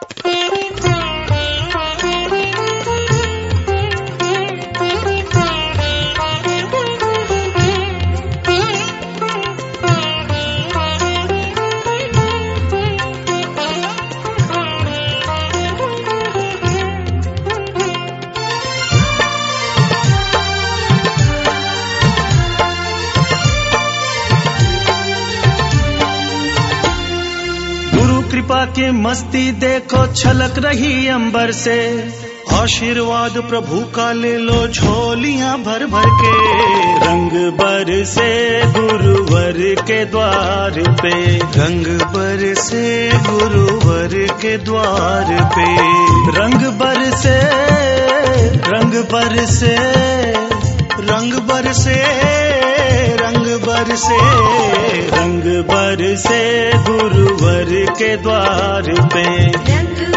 गुरु कृपा की मस्ती देखो, छलक रही अंबर से। आशीर्वाद प्रभु का ले लो झोलियाँ भर भर के। रंग बर से गुरुवर के द्वार पे। रंग बर से गुरुवर के द्वार पे। रंग बर से, रंग बर से, रंग बर से। से रंग बर से गुरुवर के द्वार पे। रंग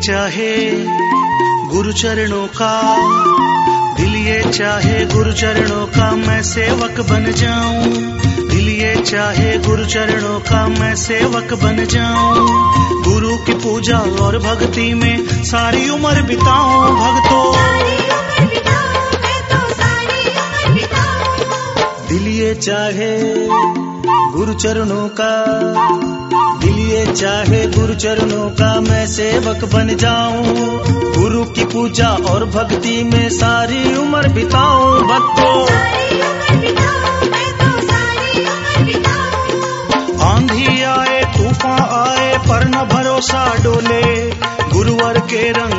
चाहे गुरु चरणों का, दिल ये चाहे गुरु चरणों का मैं सेवक बन जाऊँ। दिल ये चाहे गुरु चरणों का मैं सेवक बन जाऊँ। गुरु की पूजा और भक्ति में सारी उम्र बिताऊं भक्तों। दिल ये चाहे गुरु चरणों का चाहे गुरु चरणों का मैं सेवक बन जाऊँ, गुरु की पूजा और भक्ति में सारी उम्र बिताऊं, भक्तों। आंधी आए, तूफ़ान आए, पर न भरोसा डोले, गुरुवर के रंगों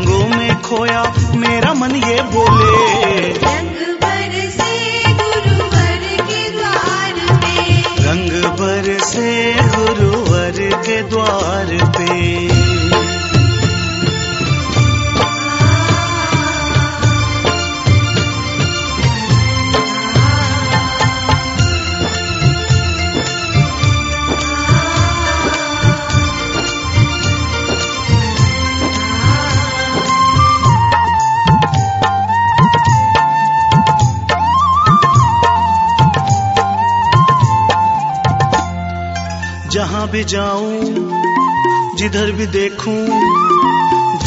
जहाँ भी जाऊँ जिधर भी देखूँ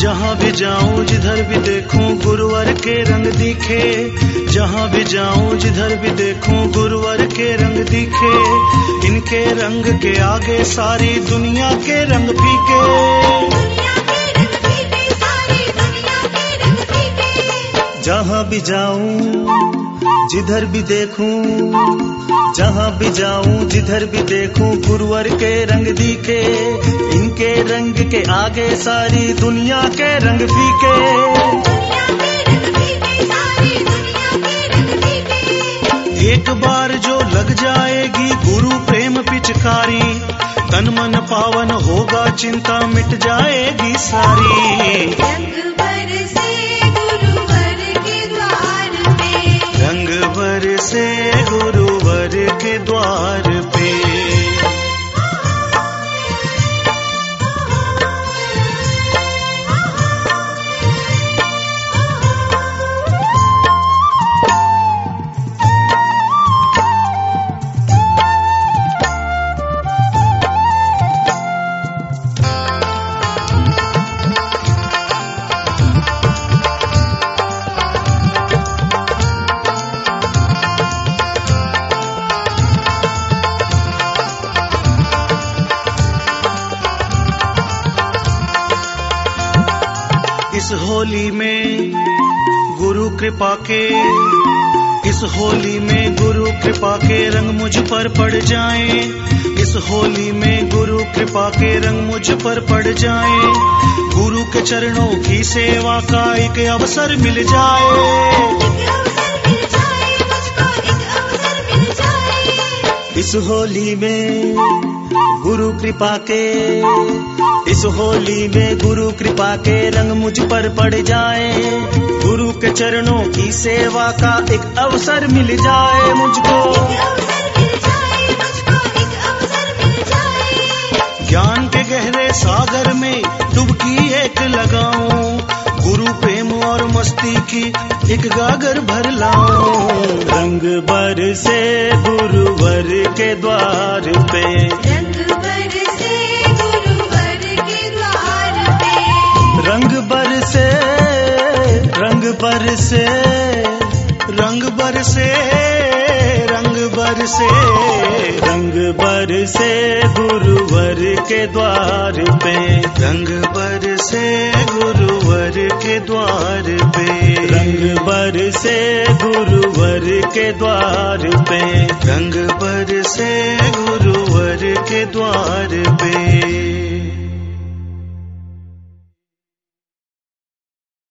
जहाँ भी जाऊँ जिधर भी देखूँ गुरुवर के रंग दिखे। जहाँ भी जाऊँ जिधर भी देखूँ गुरुवर के रंग दिखे। इनके रंग के आगे सारी दुनिया के रंग फीके। दुनिया के रंग फीके सारी दुनिया के रंग फीके। जहाँ भी जाऊँ जिधर भी देखूँ, जहाँ भी जाऊँ, जिधर भी देखूँ गुरुवर के रंग दिखे, इनके रंग के आगे सारी दुनिया के रंग फीके। एक बार जो लग जाएगी गुरु प्रेम पिचकारी, तन मन पावन होगा, चिंता मिट जाएगी सारी। रंग बरसे से गुरुवर के द्वार इस होली में गुरु कृपा के, इस होली में गुरु कृपा के रंग मुझ पर पड़ जाए। इस होली में गुरु कृपा के रंग मुझ पर पड़ जाए। गुरु के चरणों की सेवा का एक अवसर मिल जाए। इस होली में गुरु कृपा के इस होली में गुरु कृपा के रंग मुझ पर पड़ जाए। गुरु के चरणों की सेवा का एक अवसर मिल जाए मुझको। ज्ञान के गहरे सागर में डुबकी एक लगाऊँ। गुरु प्रेम और मस्ती की एक गागर भर लाऊं। रंग बरसे गुरुवर के द्वार पे बरसे रंग बरसे रंग बरसे रंग बरसे गुरुवर के द्वार पे। रंग बरसे गुरुवर के द्वार पे। रंग बरसे गुरुवर के द्वार पे। रंग बरसे गुरुवर के द्वार पे।